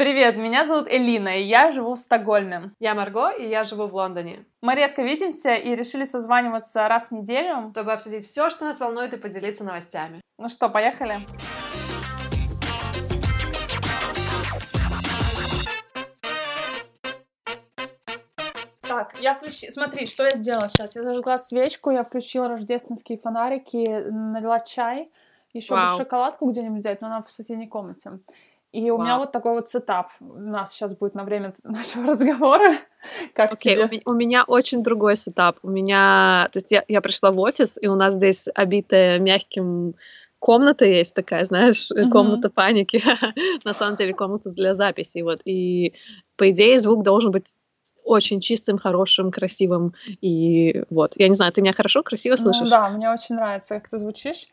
Привет, меня зовут Элина, и я живу в Стокгольме. Я Марго, и я живу в Лондоне. Мы редко видимся и решили созваниваться раз в неделю. Чтобы обсудить все, что нас волнует, и поделиться новостями. Ну что, поехали? Так, я включила... Смотри, что я сделала сейчас. Я зажгла свечку, я включила рождественские фонарики, налила чай, еще бы шоколадку где-нибудь взять, но она в соседней комнате. И у Вау. меня вот такой вот setup у нас сейчас будет на время нашего разговора. Как okay, тебе? У, у меня очень другой setup. У меня, то есть я, я пришла в офис, и у нас здесь обитая мягким комната есть такая, знаешь, mm-hmm. комната паники. на самом деле комната для записи. Вот. И по идее звук должен быть очень чистым, хорошим, красивым. И вот, я не знаю, ты меня хорошо, красиво слышишь? Ну, да, мне очень нравится, как ты звучишь.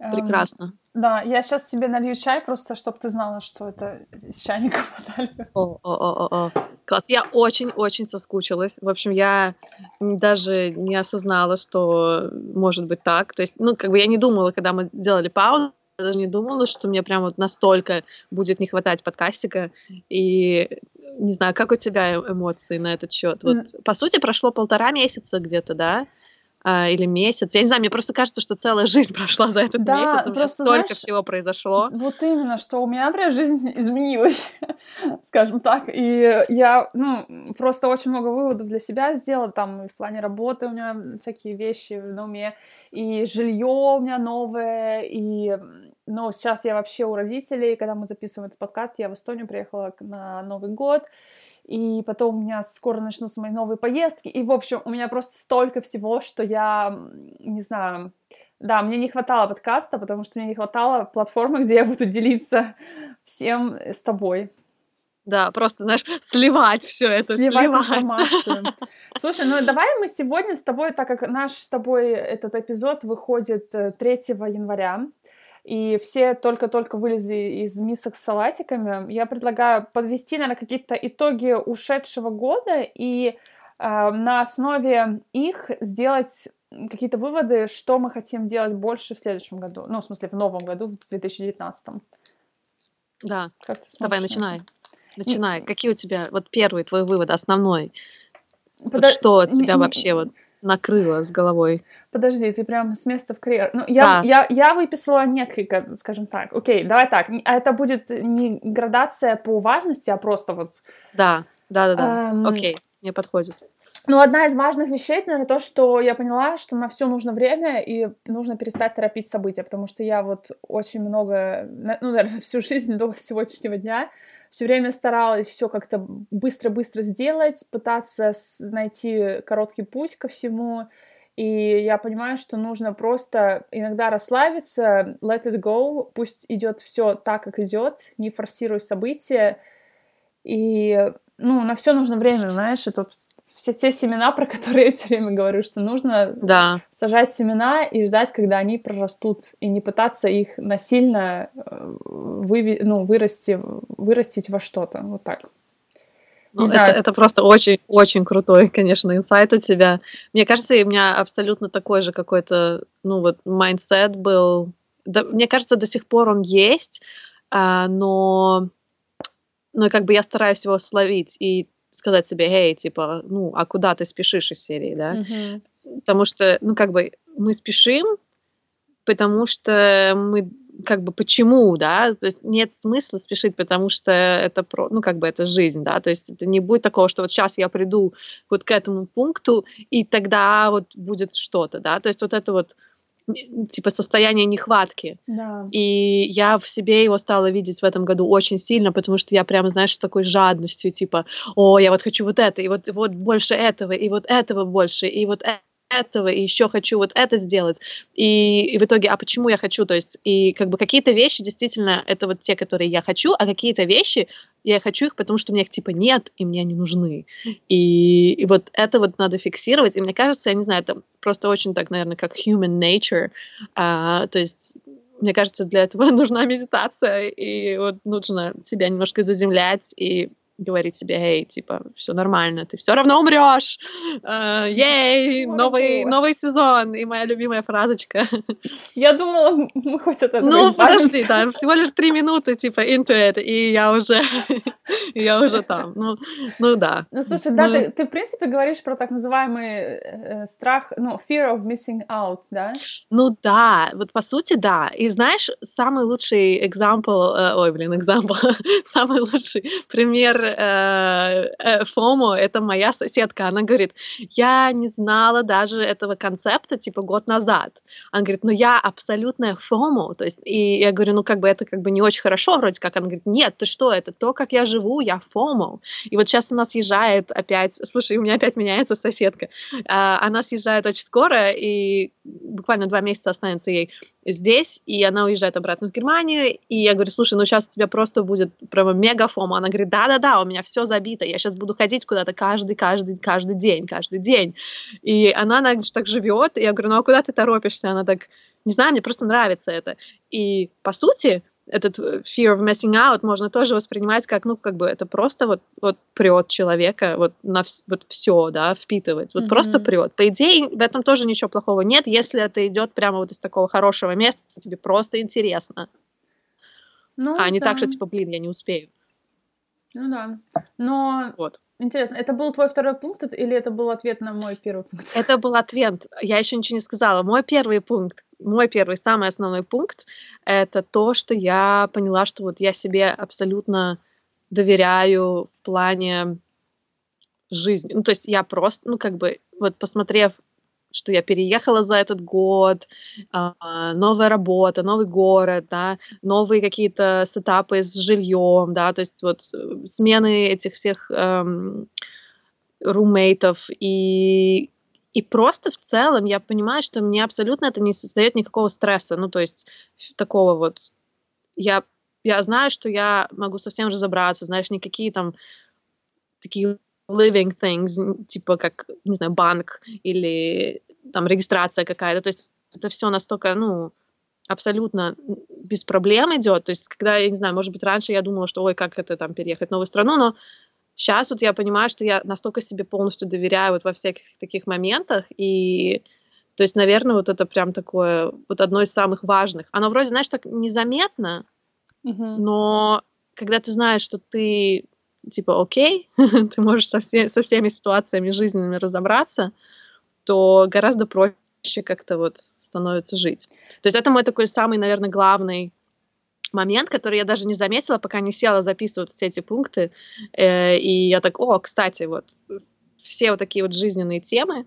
Эм, Прекрасно. Да, я сейчас себе налью чай, просто чтобы ты знала, что это из чайника подали. О, о, о, о, Класс. Я очень-очень соскучилась. В общем, я даже не осознала, что может быть так. То есть, ну, как бы я не думала, когда мы делали паузу, я даже не думала, что мне прям вот настолько будет не хватать подкастика. И не знаю, как у тебя эмоции на этот счет? Вот, mm. по сути, прошло полтора месяца где-то, да? А, или месяц. Я не знаю, мне просто кажется, что целая жизнь прошла за этот да, месяц. У меня столько знаешь, всего произошло. Вот именно, что у меня прям жизнь изменилась, скажем так. И я, ну, просто очень много выводов для себя сделала. Там в плане работы у меня всякие вещи на уме. И жилье у меня новое. И но сейчас я вообще у родителей, когда мы записываем этот подкаст, я в Эстонию приехала на Новый год, и потом у меня скоро начнутся мои новые поездки, и, в общем, у меня просто столько всего, что я, не знаю, да, мне не хватало подкаста, потому что мне не хватало платформы, где я буду делиться всем с тобой. Да, просто, знаешь, сливать все это, сливать, сливать. информацию. Слушай, ну давай мы сегодня с тобой, так как наш с тобой этот эпизод выходит 3 э, января, и все только-только вылезли из мисок с салатиками. Я предлагаю подвести, наверное, какие-то итоги ушедшего года и э, на основе их сделать какие-то выводы, что мы хотим делать больше в следующем году. Ну, в смысле, в новом году, в 2019. Да. Давай, начинай. Начинай. Какие у тебя, вот первый твой вывод, основной? Подо... Вот что тебя не, вообще вот накрыло с головой. Подожди, ты прям с места в карьер. Ну, я, да. я, я выписала несколько, скажем так. Окей, давай так. А это будет не градация по важности, а просто вот... Да, да, да, да. Эм... Окей, мне подходит. Ну, одна из важных вещей, наверное, то, что я поняла, что на все нужно время, и нужно перестать торопить события, потому что я вот очень много, ну, наверное, всю жизнь до сегодняшнего дня все время старалась все как-то быстро-быстро сделать, пытаться найти короткий путь ко всему. И я понимаю, что нужно просто иногда расслабиться, let it go, пусть идет все так, как идет, не форсируй события. И ну, на все нужно время, знаешь, это все те семена, про которые я все время говорю, что нужно да. сажать семена и ждать, когда они прорастут, и не пытаться их насильно э, выви... ну, вырасти, вырастить во что-то. Вот так. Ну, это, это просто очень-очень крутой, конечно, инсайт у тебя. Мне кажется, у меня абсолютно такой же какой-то, ну вот, mindset был. Да, мне кажется, до сих пор он есть, а, но, но как бы я стараюсь его словить. И сказать себе, эй, типа, ну, а куда ты спешишь из серии, да? Mm-hmm. Потому что, ну, как бы, мы спешим, потому что мы, как бы, почему, да? То есть нет смысла спешить, потому что это, про, ну, как бы, это жизнь, да? То есть это не будет такого, что вот сейчас я приду вот к этому пункту, и тогда вот будет что-то, да? То есть вот это вот типа состояние нехватки. Да. И я в себе его стала видеть в этом году очень сильно, потому что я прямо, знаешь, с такой жадностью, типа, о, я вот хочу вот это, и вот, вот больше этого, и вот этого больше, и вот этого, и еще хочу вот это сделать. И, и в итоге, а почему я хочу? То есть, и как бы какие-то вещи действительно это вот те, которые я хочу, а какие-то вещи я хочу их, потому что меня их типа нет, и мне они нужны. И, и вот это вот надо фиксировать. И мне кажется, я не знаю, это просто очень так, наверное, как human nature. А, то есть мне кажется, для этого нужна медитация, и вот нужно себя немножко заземлять и говорить себе, эй, типа, все нормально, ты все равно умрешь, э, ей, новый, новый сезон, и моя любимая фразочка. Я думала, мы хоть от этого Ну, подожди, да, всего лишь три минуты, типа, into it, и я уже, я уже там, ну, ну да. Ну, слушай, да, ты, ты, в принципе, говоришь про так называемый э, страх, ну, fear of missing out, да? Ну, да, вот по сути, да, и знаешь, самый лучший example, э, ой, блин, example, самый лучший пример э, э, ФОМО, это моя соседка, она говорит, я не знала даже этого концепта, типа, год назад. Она говорит, ну я абсолютная ФОМО, то есть, и я говорю, ну как бы это как бы не очень хорошо вроде как. Она говорит, нет, ты что, это то, как я живу, я ФОМО. И вот сейчас у нас езжает опять, слушай, у меня опять меняется соседка, а, она съезжает очень скоро, и буквально два месяца останется ей здесь, и она уезжает обратно в Германию, и я говорю, слушай, ну сейчас у тебя просто будет прямо мега фома. Она говорит, да-да-да, у меня все забито, я сейчас буду ходить куда-то каждый, каждый, каждый день, каждый день. И она значит, так живет, и я говорю, ну а куда ты торопишься? Она так, не знаю, мне просто нравится это. И по сути, этот э, fear of missing out можно тоже воспринимать как, ну, как бы это просто вот, вот прет человека, вот на вот все, да, впитывать, вот mm-hmm. просто прет. По идее, в этом тоже ничего плохого нет, если это идет прямо вот из такого хорошего места, тебе просто интересно. Ну, а не да. так, что типа, блин, я не успею. Ну да. Но вот. интересно, это был твой второй пункт или это был ответ на мой первый пункт? Это был ответ. Я еще ничего не сказала. Мой первый пункт мой первый, самый основной пункт — это то, что я поняла, что вот я себе абсолютно доверяю в плане жизни. Ну, то есть я просто, ну, как бы, вот посмотрев, что я переехала за этот год, э, новая работа, новый город, да, новые какие-то сетапы с жильем, да, то есть вот э, смены этих всех эм, румейтов и и просто в целом я понимаю, что мне абсолютно это не создает никакого стресса. Ну, то есть такого вот... Я, я знаю, что я могу совсем разобраться, знаешь, никакие там такие living things, типа как, не знаю, банк или там регистрация какая-то. То есть это все настолько, ну, абсолютно без проблем идет. То есть, когда, я не знаю, может быть, раньше я думала, что, ой, как это там переехать в новую страну, но Сейчас вот я понимаю, что я настолько себе полностью доверяю вот во всяких таких моментах, и то есть, наверное, вот это прям такое, вот одно из самых важных. Оно вроде, знаешь, так незаметно, uh-huh. но когда ты знаешь, что ты типа окей, ты можешь со, все, со всеми ситуациями жизненными разобраться, то гораздо проще как-то вот становится жить. То есть это мой такой самый, наверное, главный момент, который я даже не заметила, пока не села записывать все эти пункты. Э, и я так, о, кстати, вот все вот такие вот жизненные темы,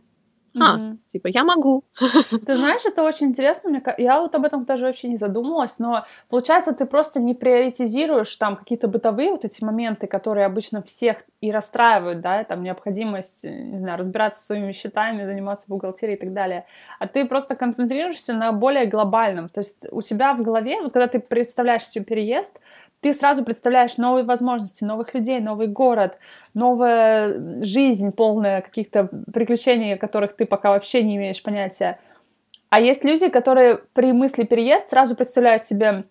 а, угу. типа, я могу. Ты знаешь, это очень интересно. Мне, я вот об этом даже вообще не задумывалась, но получается, ты просто не приоритизируешь там какие-то бытовые вот эти моменты, которые обычно всех и расстраивают, да, там необходимость, не знаю, разбираться со своими счетами, заниматься бухгалтерией и так далее. А ты просто концентрируешься на более глобальном. То есть у тебя в голове, вот когда ты представляешь себе переезд, ты сразу представляешь новые возможности, новых людей, новый город, новая жизнь, полная каких-то приключений, о которых ты пока вообще не имеешь понятия. А есть люди, которые при мысли переезд сразу представляют себе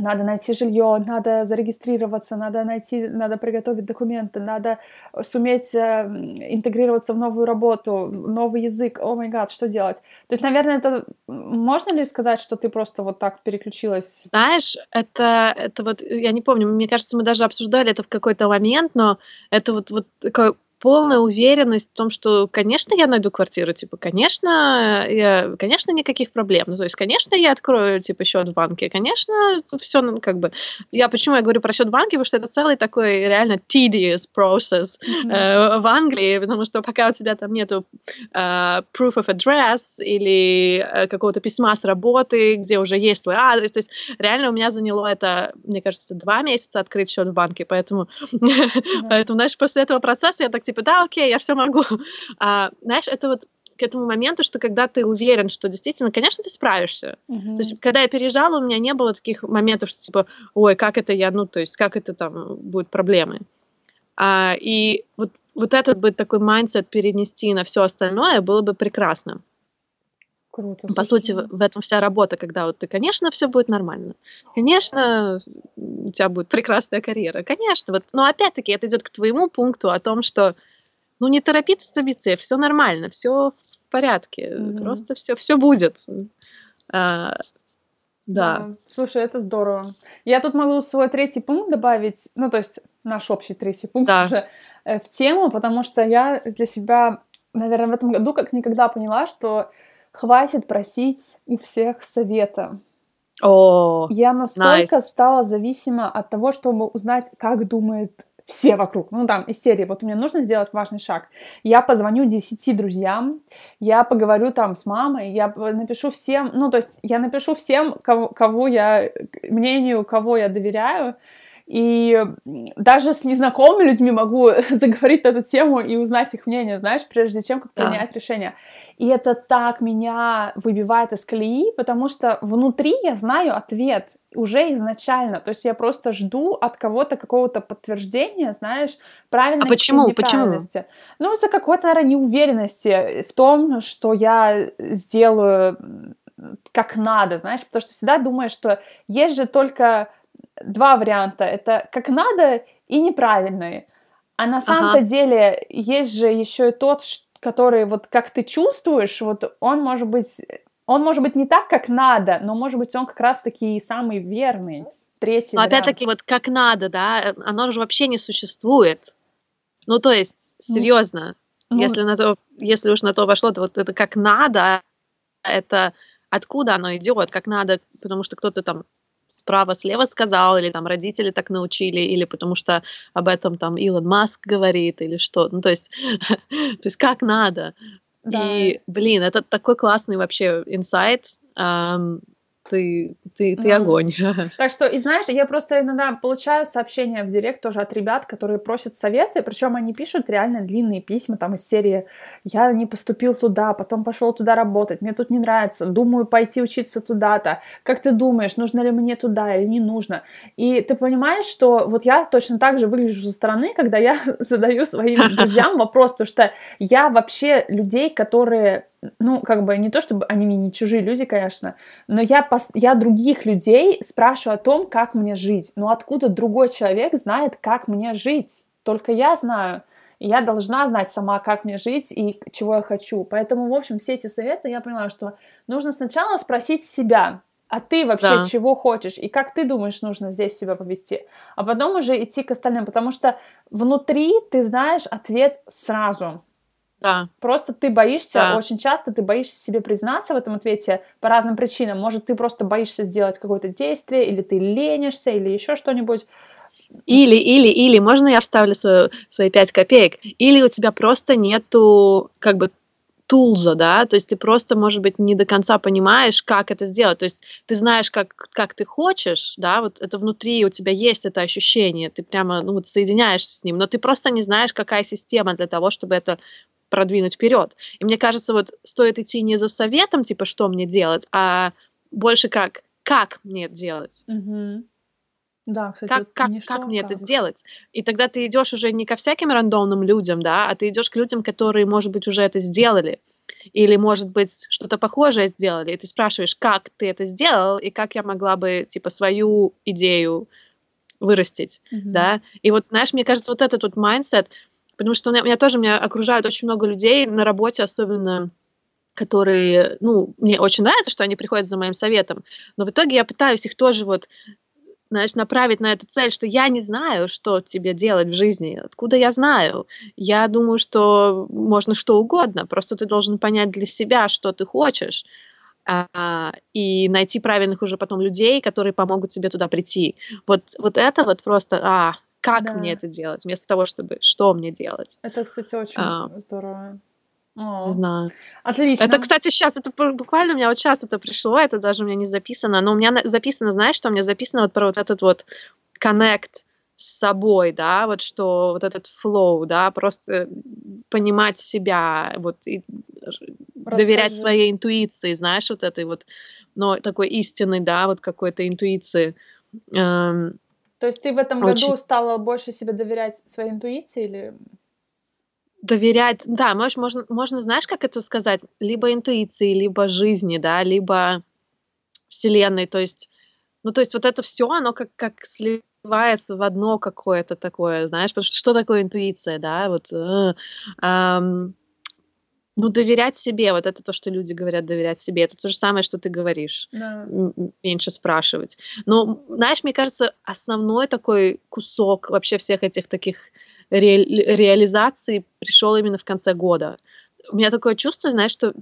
надо найти жилье, надо зарегистрироваться, надо найти, надо приготовить документы, надо суметь э, интегрироваться в новую работу, новый язык. О май гад, что делать? То есть, наверное, это можно ли сказать, что ты просто вот так переключилась? Знаешь, это, это вот, я не помню, мне кажется, мы даже обсуждали это в какой-то момент, но это вот, вот такое полная уверенность в том, что, конечно, я найду квартиру, типа, конечно, я, конечно, никаких проблем. Ну, то есть, конечно, я открою, типа, счет в банке, конечно, все, ну, как бы. Я почему я говорю про счет в банке, потому что это целый такой реально tedious process mm-hmm. э, в Англии, потому что пока у тебя там нету э, proof of address или э, какого-то письма с работы, где уже есть твой адрес, то есть реально у меня заняло это, мне кажется, два месяца открыть счет в банке, поэтому, mm-hmm. поэтому, знаешь, после этого процесса я так типа, да, окей, я все могу. А, знаешь, это вот к этому моменту, что когда ты уверен, что действительно, конечно, ты справишься. Uh-huh. То есть, когда я переезжала, у меня не было таких моментов, что типа, ой, как это я, ну, то есть, как это там будут проблемы. А, и вот, вот этот бы такой mindset перенести на все остальное было бы прекрасно. Круто. По сути, в этом вся работа, когда вот ты, конечно, все будет нормально. Конечно, у тебя будет прекрасная карьера. Конечно, вот, но опять-таки это идет к твоему пункту о том, что, ну, не торопиться события, все нормально, все в порядке, Мгм. просто все, все будет. А, да, Слушай, это здорово. Я тут могу свой третий пункт добавить, ну, то есть наш общий третий пункт Да. уже э, в тему, потому что я для себя, наверное, в этом году как никогда поняла, что хватит просить у всех совета. о, Я настолько Nice. стала зависима от того, чтобы узнать, как думают все вокруг. Ну, там, из серии, вот мне нужно сделать важный шаг. Я позвоню 10 друзьям, я поговорю там с мамой, я напишу всем, ну, то есть я напишу всем, кого, кого я, мнению кого я доверяю, и даже с незнакомыми людьми могу заговорить на эту тему и узнать их мнение, знаешь, прежде чем как Да. принять решение. И это так меня выбивает из колеи, потому что внутри я знаю ответ уже изначально. То есть я просто жду от кого-то какого-то подтверждения, знаешь, правильности А почему? Почему? неправильности. Ну, из-за какой-то, наверное, неуверенности в том, что я сделаю как надо, знаешь, потому что всегда думаешь, что есть же только два варианта. Это как надо и неправильные. А на самом-то Ага. деле есть же еще и тот, ш- который вот как ты чувствуешь, вот он может быть, он может быть не так, как надо, но может быть он как раз-таки и самый верный. Третий Но опять-таки вот как надо, да, оно же вообще не существует. Ну, то есть, Ну, серьезно, Ну, если на то, если уж на то пошло, то вот это как надо, это откуда оно идет, как надо, потому что кто-то там справа-слева сказал, или там родители так научили, или потому что об этом там Илон Маск говорит, или что. Ну, то есть, то есть как надо. да. И, блин, это такой классный вообще инсайт. Ты, ты, ты Ну, огонь. Так что, и знаешь, я просто иногда получаю сообщения в директ тоже от ребят, которые просят советы, причем они пишут реально длинные письма там из серии «Я не поступил туда, потом пошел туда работать, мне тут не нравится, думаю пойти учиться туда-то, как ты думаешь, нужно ли мне туда или не нужно?» И ты понимаешь, что вот я точно так же выгляжу со стороны, когда я задаю своим друзьям вопрос, потому что я вообще людей, которые ну, как бы не то, чтобы они мне не чужие люди, конечно, но я, пос- я других людей спрашиваю о том, как мне жить. Но откуда другой человек знает, как мне жить? Только я знаю. И я должна знать сама, как мне жить и чего я хочу. Поэтому, в общем, все эти советы я поняла, что нужно сначала спросить себя, а ты вообще Да. чего хочешь и как ты думаешь нужно здесь себя повести, а потом уже идти к остальным, потому что внутри ты знаешь ответ сразу. Да. Просто ты боишься, Да. очень часто ты боишься себе признаться в этом ответе по разным причинам. Может, ты просто боишься сделать какое-то действие, или ты ленишься, или еще что-нибудь. Или, или, или, можно я вставлю свою, свои пять копеек? Или у тебя просто нету, как бы, тулза, да, то есть ты просто, может быть, не до конца понимаешь, как это сделать, то есть ты знаешь, как, как ты хочешь, да, вот это внутри у тебя есть это ощущение, ты прямо, ну, вот соединяешься с ним, но ты просто не знаешь, какая система для того, чтобы это продвинуть вперед. И мне кажется, вот стоит идти не за советом, типа, что мне делать, а больше как, как мне это делать. Мгм. Да, кстати, Как, как, не как что, мне как. это сделать? И тогда ты идешь уже не ко всяким рандомным людям, да, а ты идешь к людям, которые, может быть, уже это сделали. Или, может быть, что-то похожее сделали. И ты спрашиваешь, как ты это сделал, и как я могла бы, типа, свою идею вырастить, Мгм. да. И вот, знаешь, мне кажется, вот этот вот mindset, потому что у меня, у меня тоже меня окружают очень много людей на работе, особенно которые, ну, мне очень нравится, что они приходят за моим советом, но в итоге я пытаюсь их тоже вот знаешь, направить на эту цель, что я не знаю, что тебе делать в жизни. Откуда я знаю? Я думаю, что можно что угодно. Просто ты должен понять для себя, что ты хочешь, а, и найти правильных уже потом людей, которые помогут тебе туда прийти. Вот, вот это вот просто, а, как Да. мне это делать, вместо того, чтобы что мне делать. Это, кстати, очень А. здорово. Не О, знаю. Отлично. Это, кстати, сейчас, это бу- буквально у меня вот сейчас это пришло, это даже у меня не записано, но у меня записано, знаешь, что у меня записано вот про вот этот вот connect с собой, да, вот что вот этот flow, да, просто понимать себя, вот и доверять своей интуиции, знаешь, вот этой вот, но такой истинной, да, вот какой-то интуиции. Эм, То есть ты в этом Очень. году стала больше себе доверять своей интуиции или... доверять, да, можешь, можно, можно, знаешь, как это сказать, либо интуиции, либо жизни, да, либо вселенной, то есть, ну, то есть вот это все, оно как, как сливается в одно какое-то такое, знаешь, потому что что такое интуиция, да, вот, э, эм, ну, доверять себе, вот это то, что люди говорят, доверять себе, это то же самое, что ты говоришь, Да. меньше спрашивать. Но, знаешь, мне кажется, основной такой кусок вообще всех этих таких ре- реализаций пришел именно в конце года. У меня такое чувство, знаешь, что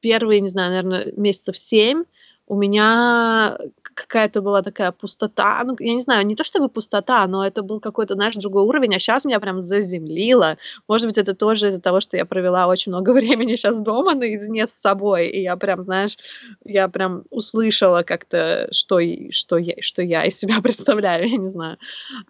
первые, не знаю, наверное, месяцев семь у меня какая-то была такая пустота, ну, я не знаю, не то чтобы пустота, но это был какой-то, знаешь, другой уровень, а сейчас меня прям заземлило. Может быть, это тоже из-за того, что я провела очень много времени сейчас дома наедине с собой, и я прям, знаешь, я прям услышала как-то, что, что, я, что я из себя представляю, я не знаю.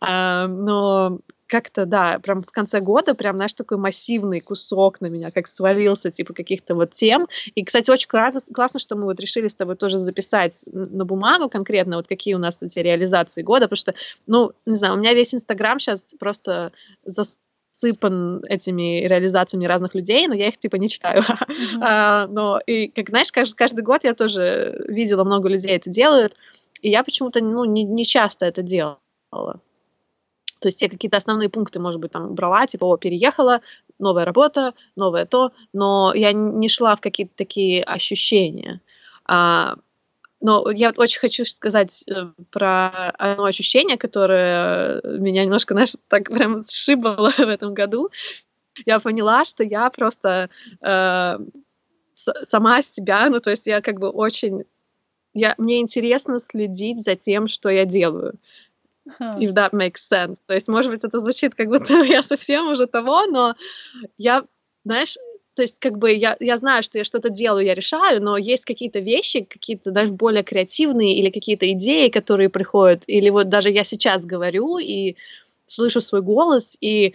А, но как-то, да, прям в конце года прям, знаешь, такой массивный кусок на меня как свалился, типа каких-то вот тем. И, кстати, очень классно, классно, что мы вот решили с тобой тоже записать на бумагу конкретно вот какие у нас эти реализации года, потому что, ну, не знаю, у меня весь Инстаграм сейчас просто засыпан этими реализациями разных людей, но я их типа не читаю. Мгм. А, но и, как знаешь, каждый, каждый год я тоже видела, много людей это делают, и я почему-то, ну, не, не часто это делала. То есть я какие-то основные пункты, может быть, там брала, типа, о, переехала, новая работа, новое то, но я не шла в какие-то такие ощущения. А, но я очень хочу сказать э, про одно ощущение, которое меня немножко, знаешь, так прям сшибало в этом году. Я поняла, что я просто э, сама себя, ну, то есть я как бы очень... Я, мне интересно следить за тем, что я делаю. If that makes sense. То есть, может быть, это звучит как будто я совсем уже того, но я, знаешь, то есть, как бы я, я знаю, что я что-то делаю, я решаю, но есть какие-то вещи, какие-то даже более креативные или какие-то идеи, которые приходят, или вот даже я сейчас говорю и слышу свой голос, и,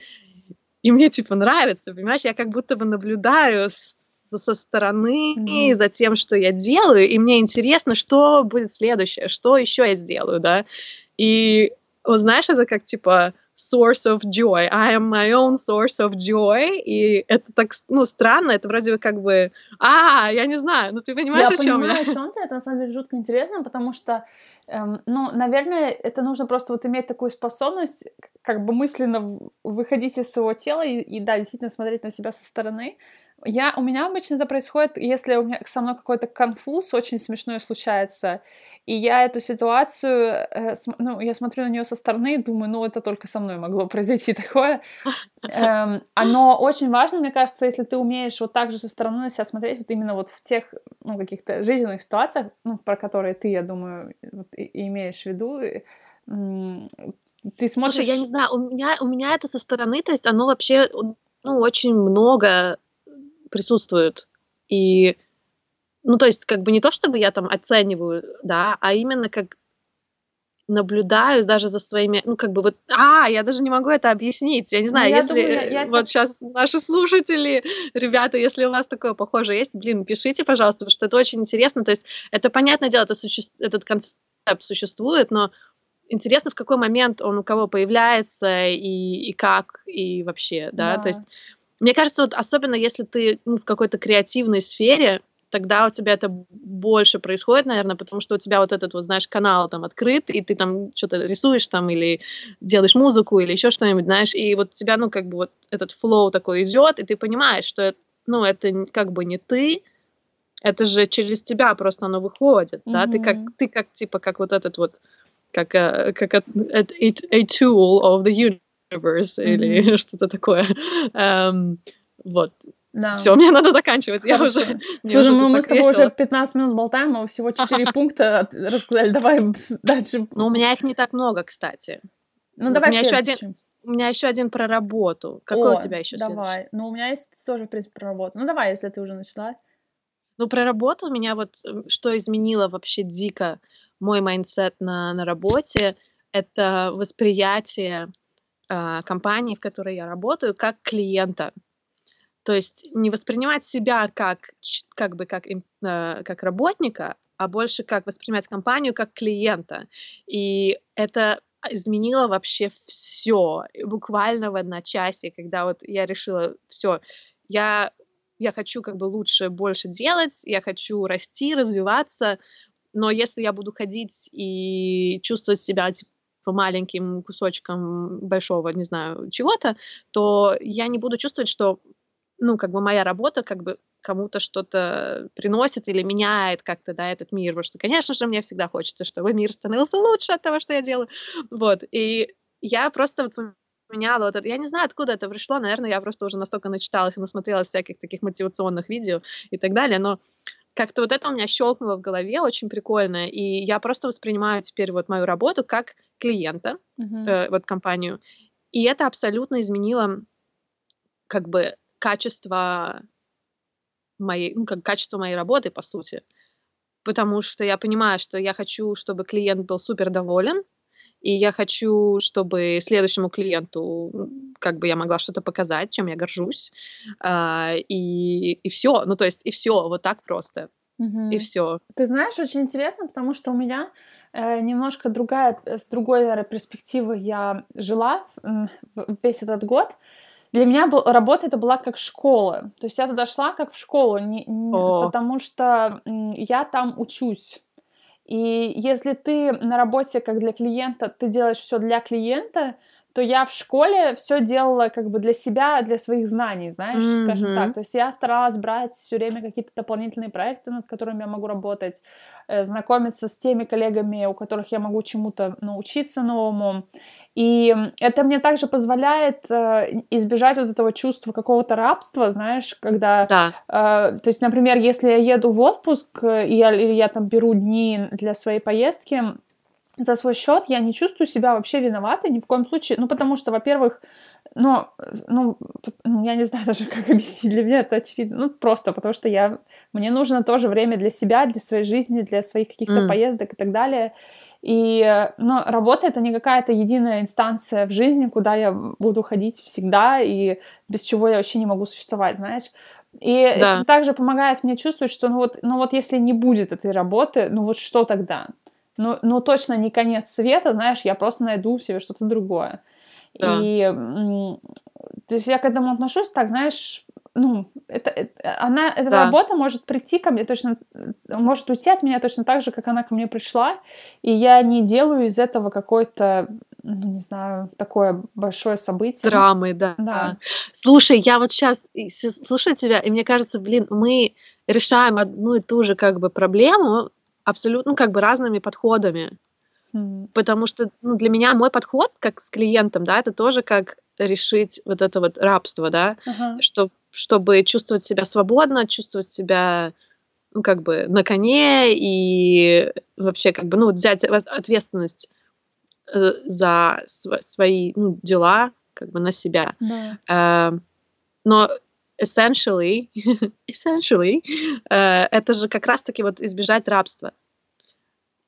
и мне типа нравится, понимаешь, я как будто бы наблюдаю со стороны Мгм. за тем, что я делаю, и мне интересно, что будет следующее, что еще я сделаю, да, и вот знаешь, это как типа source of joy. I am my own source of joy. И это так, ну, странно. Это вроде бы как бы, а, я не знаю, ну ты понимаешь, Я о чем понимаю, я? о чем ты. Это на самом деле жутко интересно, потому что, эм, ну, наверное, это нужно просто вот иметь такую способность, как бы мысленно выходить из своего тела и, и, да, действительно смотреть на себя со стороны. Я, у меня обычно это происходит, если у меня со мной какой-то конфуз очень смешной случается, и я эту ситуацию, э, см- ну, я смотрю на нее со стороны и думаю, ну, это только со мной могло произойти такое. Эм, оно очень важно, мне кажется, если ты умеешь вот так же со стороны на себя смотреть, вот именно вот в тех, ну, каких-то жизненных ситуациях, ну, про которые ты, я думаю, вот и, и имеешь в виду, и, ты смотришь... Слушай, я не знаю, у меня, у меня это со стороны, то есть оно вообще, ну, очень много присутствует. И, ну, то есть, как бы не то, чтобы я там оцениваю, да, а именно как наблюдаю даже за своими, ну, как бы вот, а, я даже не могу это объяснить, я не Ну, знаю, я если думаю, я- э, я вот те- сейчас наши слушатели, ребята, если у вас такое похожее есть, блин, пишите, пожалуйста, потому что это очень интересно, то есть это, понятное дело, это суще- этот концепт существует, но интересно, в какой момент он у кого появляется и, и как, и вообще, да, Да. то есть мне кажется, вот особенно если ты ну, в какой-то креативной сфере, тогда у тебя это больше происходит, наверное, потому что у тебя вот этот вот, знаешь, канал там открыт, и ты там что-то рисуешь там или делаешь музыку или еще что-нибудь, знаешь, и вот у тебя, ну, как бы вот этот флоу такой идет, и ты понимаешь, что, это, ну, это как бы не ты, это же через тебя просто оно выходит, да, ты как, ты как, типа, как вот этот вот, как, э, как a, a, a tool of the universe или Мгм. что-то такое. Эм, вот. Да. Все, мне надо заканчивать. Я Хорошо. уже. мне Слушай, уже ну мы с тобой весело. уже 15 минут болтаем, а всего 4 пункта рассказали. Давай дальше. Но у меня их не так много, кстати. Ну, давай у меня еще один- следующий. У меня еще один про работу. Какой О, у тебя еще Давай. Ну, у меня есть тоже, в принципе, про работу. Ну, давай, если ты уже начала. Ну, про работу у меня вот м, что изменило вообще дико мой mindset на, на работе, это восприятие а, компании, в которой я работаю, как клиента. То есть не воспринимать себя как, как бы как, а, как работника, а больше как воспринимать компанию как клиента. И это изменила вообще все, буквально в одночасье, когда вот я решила, все, я я хочу как бы лучше, больше делать, я хочу расти, развиваться, но если я буду ходить и чувствовать себя типа маленьким кусочком большого, не знаю, чего-то, то я не буду чувствовать, что, ну, как бы моя работа как бы кому-то что-то приносит или меняет как-то, да, этот мир, потому что, конечно же, мне всегда хочется, чтобы мир становился лучше от того, что я делаю, вот, и я просто вот поменяла вот это. Я не знаю, откуда это пришло. Наверное, я просто уже настолько начиталась и насмотрелась всяких таких мотивационных видео и так далее. Но как-то вот это у меня щелкнуло в голове очень прикольно. И я просто воспринимаю теперь вот мою работу как клиента, Мгм. э, вот компанию. И это абсолютно изменило как бы качество моей, ну, как качество моей работы, по сути. Потому что я понимаю, что я хочу, чтобы клиент был супер доволен, и я хочу, чтобы следующему клиенту как бы я могла что-то показать, чем я горжусь. А, и, и все. Ну, то есть, и все, вот так просто. И Мгм. все. Ты знаешь, очень интересно, потому что у меня э, немножко другая, э, с другой перспективы я жила в- весь этот год. Для меня был, работа это была как школа. То есть я туда шла как в школу, не- не- О. потому что м, я там учусь. И если ты на работе как для клиента, ты делаешь все для клиента, то я в школе все делала как бы для себя, для своих знаний, знаешь, скажем Мгм. так. То есть я старалась брать все время какие-то дополнительные проекты, над которыми я могу работать, э, знакомиться с теми коллегами, у которых я могу чему-то научиться новому. И это мне также позволяет э, избежать вот этого чувства какого-то рабства, знаешь, когда Да. Э, То есть, например, если я еду в отпуск, э, и я, или я там беру дни для своей поездки за свой счет, я не чувствую себя вообще виноватой ни в коем случае. Ну, потому что, во-первых, ну, э, ну, ну, я не знаю даже, как объяснить, для меня это очевидно. Ну, просто потому что я, мне нужно тоже время для себя, для своей жизни, для своих каких-то М. поездок и так далее. И, но работа это не какая-то единая инстанция в жизни, куда я буду ходить всегда и без чего я вообще не могу существовать, знаешь. И Да. это также помогает мне чувствовать, что ну вот, ну вот если не будет этой работы, ну вот что тогда? Ну, ну точно не конец света, знаешь, я просто найду себе что-то другое. Да. И то есть я к этому отношусь так, знаешь, ну, это, это- она, эта Да. работа может прийти ко мне точно, может уйти от меня точно так же, как она ко мне пришла, и я не делаю из этого какое-то, ну, не знаю, такое большое событие. Драмы, да. Да. Слушай, я вот сейчас слушаю тебя, и мне кажется, блин, мы решаем одну и ту же как бы проблему абсолютно ну, как бы разными подходами. М, Потому что ну, для меня мой подход, как с клиентом, да, это тоже как решить вот это вот рабство, да, ага. что, чтобы чувствовать себя свободно, чувствовать себя, ну, как бы на коне и вообще как бы, ну, взять от- ответственность э, за св- свои ну, дела как бы на себя. Да. Эм, но essentially, essentially, э, это же как раз-таки вот избежать рабства.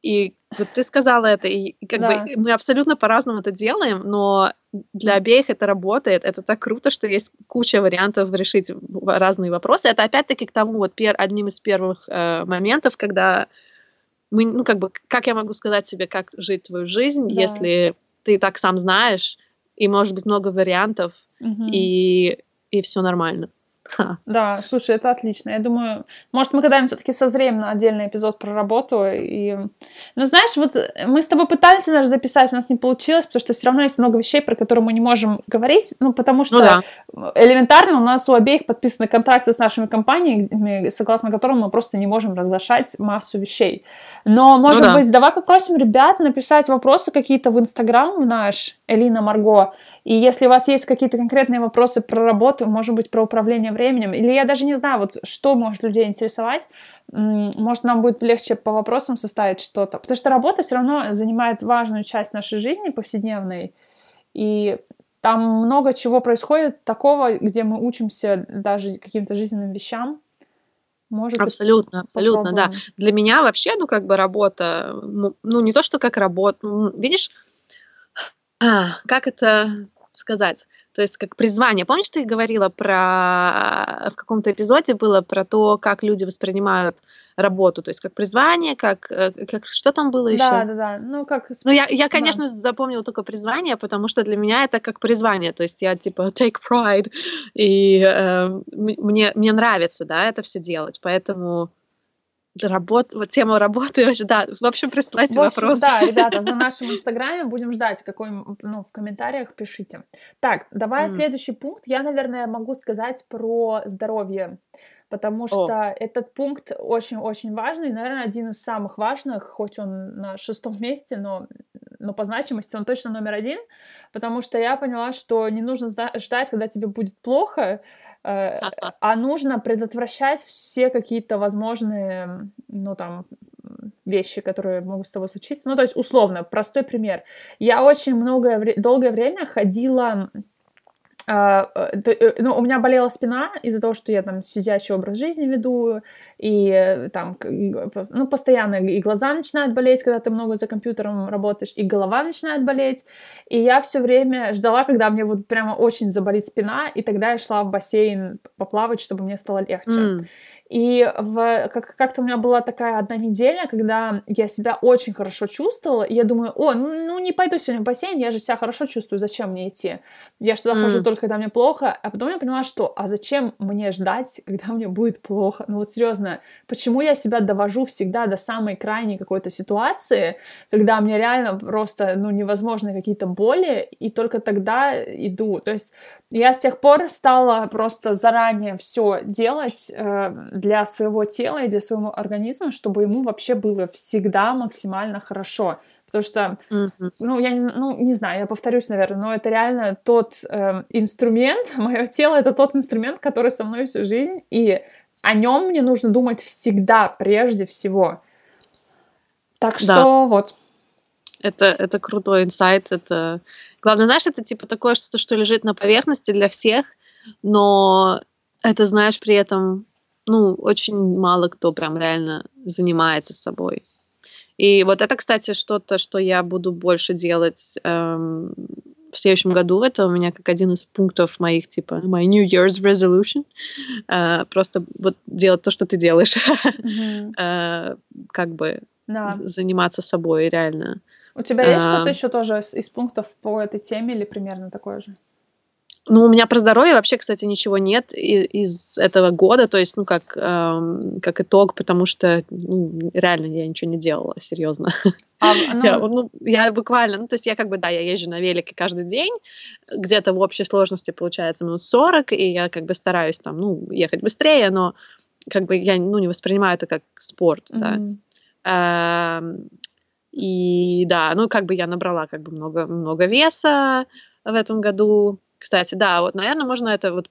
И вот ты сказала это, и как Да. бы мы абсолютно по-разному это делаем, но для обеих это работает. Это так круто, что есть куча вариантов решить разные вопросы. Это опять-таки к тому вот пер, одним из первых э, моментов, когда мы, ну как бы, как я могу сказать тебе, как жить твою жизнь, Да. если ты так сам знаешь, и может быть много вариантов, Мгм. и, и все нормально. Ха. Да, слушай, это отлично. Я думаю, может, мы когда-нибудь все-таки созреем на отдельный эпизод про работу. И... Ну, знаешь, вот мы с тобой пытались даже записать, у нас не получилось, потому что все равно есть много вещей, про которые мы не можем говорить, ну, потому что Ну да, элементарно у нас у обеих подписаны контракты с нашими компаниями, согласно которым мы просто не можем разглашать массу вещей. Но, может Ну да. быть, давай попросим ребят написать вопросы какие-то в Инстаграм в наш, Элина Марго, и если у вас есть какие-то конкретные вопросы про работу, может быть, про управление временем, или я даже не знаю, вот что может людей интересовать, может, нам будет легче по вопросам составить что-то. Потому что работа все равно занимает важную часть нашей жизни повседневной, и там много чего происходит такого, где мы учимся даже каким-то жизненным вещам. Может, абсолютно, абсолютно, да. Для меня вообще, ну, как бы работа, ну, ну, не то, что как работа, ну, видишь, а, как это сказать, то есть как призвание. Помнишь, ты говорила про в каком-то эпизоде было про то, как люди воспринимают работу, то есть как призвание, как, э, как что там было еще? Да, да, да. Ну как. Ну я, я, конечно, да. запомнила только призвание, потому что для меня это как призвание, то есть я типа take pride и э, мне мне нравится, да, это все делать, поэтому работ, вот тема работы, да, в общем, присылайте в общем, вопросы. Да, ребята, на нашем инстаграме будем ждать, какой, ну, в комментариях пишите. Так, давай mm. следующий пункт. Я, наверное, могу сказать про здоровье, потому что О. этот пункт очень-очень важный, наверное, один из самых важных, хоть он на шестом месте, но, но по значимости он точно номер один, потому что я поняла, что не нужно ждать, когда тебе будет плохо, а нужно предотвращать все какие-то возможные, ну, там, вещи, которые могут с тобой случиться. Ну, то есть, условно, простой пример. Я очень многое, долгое время ходила э, э, ну, у меня болела спина из-за того, что я там сидячий образ жизни веду, и э, там, ну, постоянно и глаза начинают болеть, когда ты много за компьютером работаешь, и голова начинает болеть, и я все время ждала, когда мне вот прямо очень заболит спина, и тогда я шла в бассейн поплавать, чтобы мне стало легче. Mm. И в, как, как-то у меня была такая одна неделя, когда я себя очень хорошо чувствовала, и я думаю, о, ну, не пойду сегодня в бассейн, я же себя хорошо чувствую, зачем мне идти? Я что туда mm. только когда мне плохо, а потом я поняла, что, а зачем мне ждать, когда мне будет плохо? Ну вот серьезно, почему я себя довожу всегда до самой крайней какой-то ситуации, когда мне реально просто, ну, невозможны какие-то боли, и только тогда иду. То есть я с тех пор стала просто заранее все делать э, для своего тела и для своего организма, чтобы ему вообще было всегда максимально хорошо. Потому что, mm-hmm. ну, я не, ну, не знаю, я повторюсь, наверное, но это реально тот э, инструмент, мое тело это тот инструмент, который со мной всю жизнь, и о нем мне нужно думать всегда, прежде всего. Так что да. вот. Это, это крутой инсайт, это Главное, знаешь, это типа такое что-то, что лежит на поверхности для всех, но это, знаешь, при этом, ну, очень мало кто прям реально занимается собой. И вот это, кстати, что-то, что я буду больше делать эм, в следующем году. Это у меня как один из пунктов моих, типа, my New Year's resolution. Э, просто вот делать то, что ты делаешь. Mm-hmm. э, как бы да. заниматься собой реально. У тебя есть а, что-то еще тоже из, из пунктов по этой теме или примерно такое же? Ну, у меня про здоровье вообще, кстати, ничего нет из, этого года, то есть, ну, как, эм, как итог, потому что, ну, реально я ничего не делала, серьезно. А, ну... Я, ну, я буквально, ну, то есть я как бы, да, я езжу на велике каждый день, где-то в общей сложности получается минут 40, и я как бы стараюсь там, ну, ехать быстрее, но как бы я, ну, не воспринимаю это как спорт, mm-hmm. да. Эм, и да, ну как бы я набрала как бы много, много веса в этом году. Кстати, да, вот, наверное, можно это вот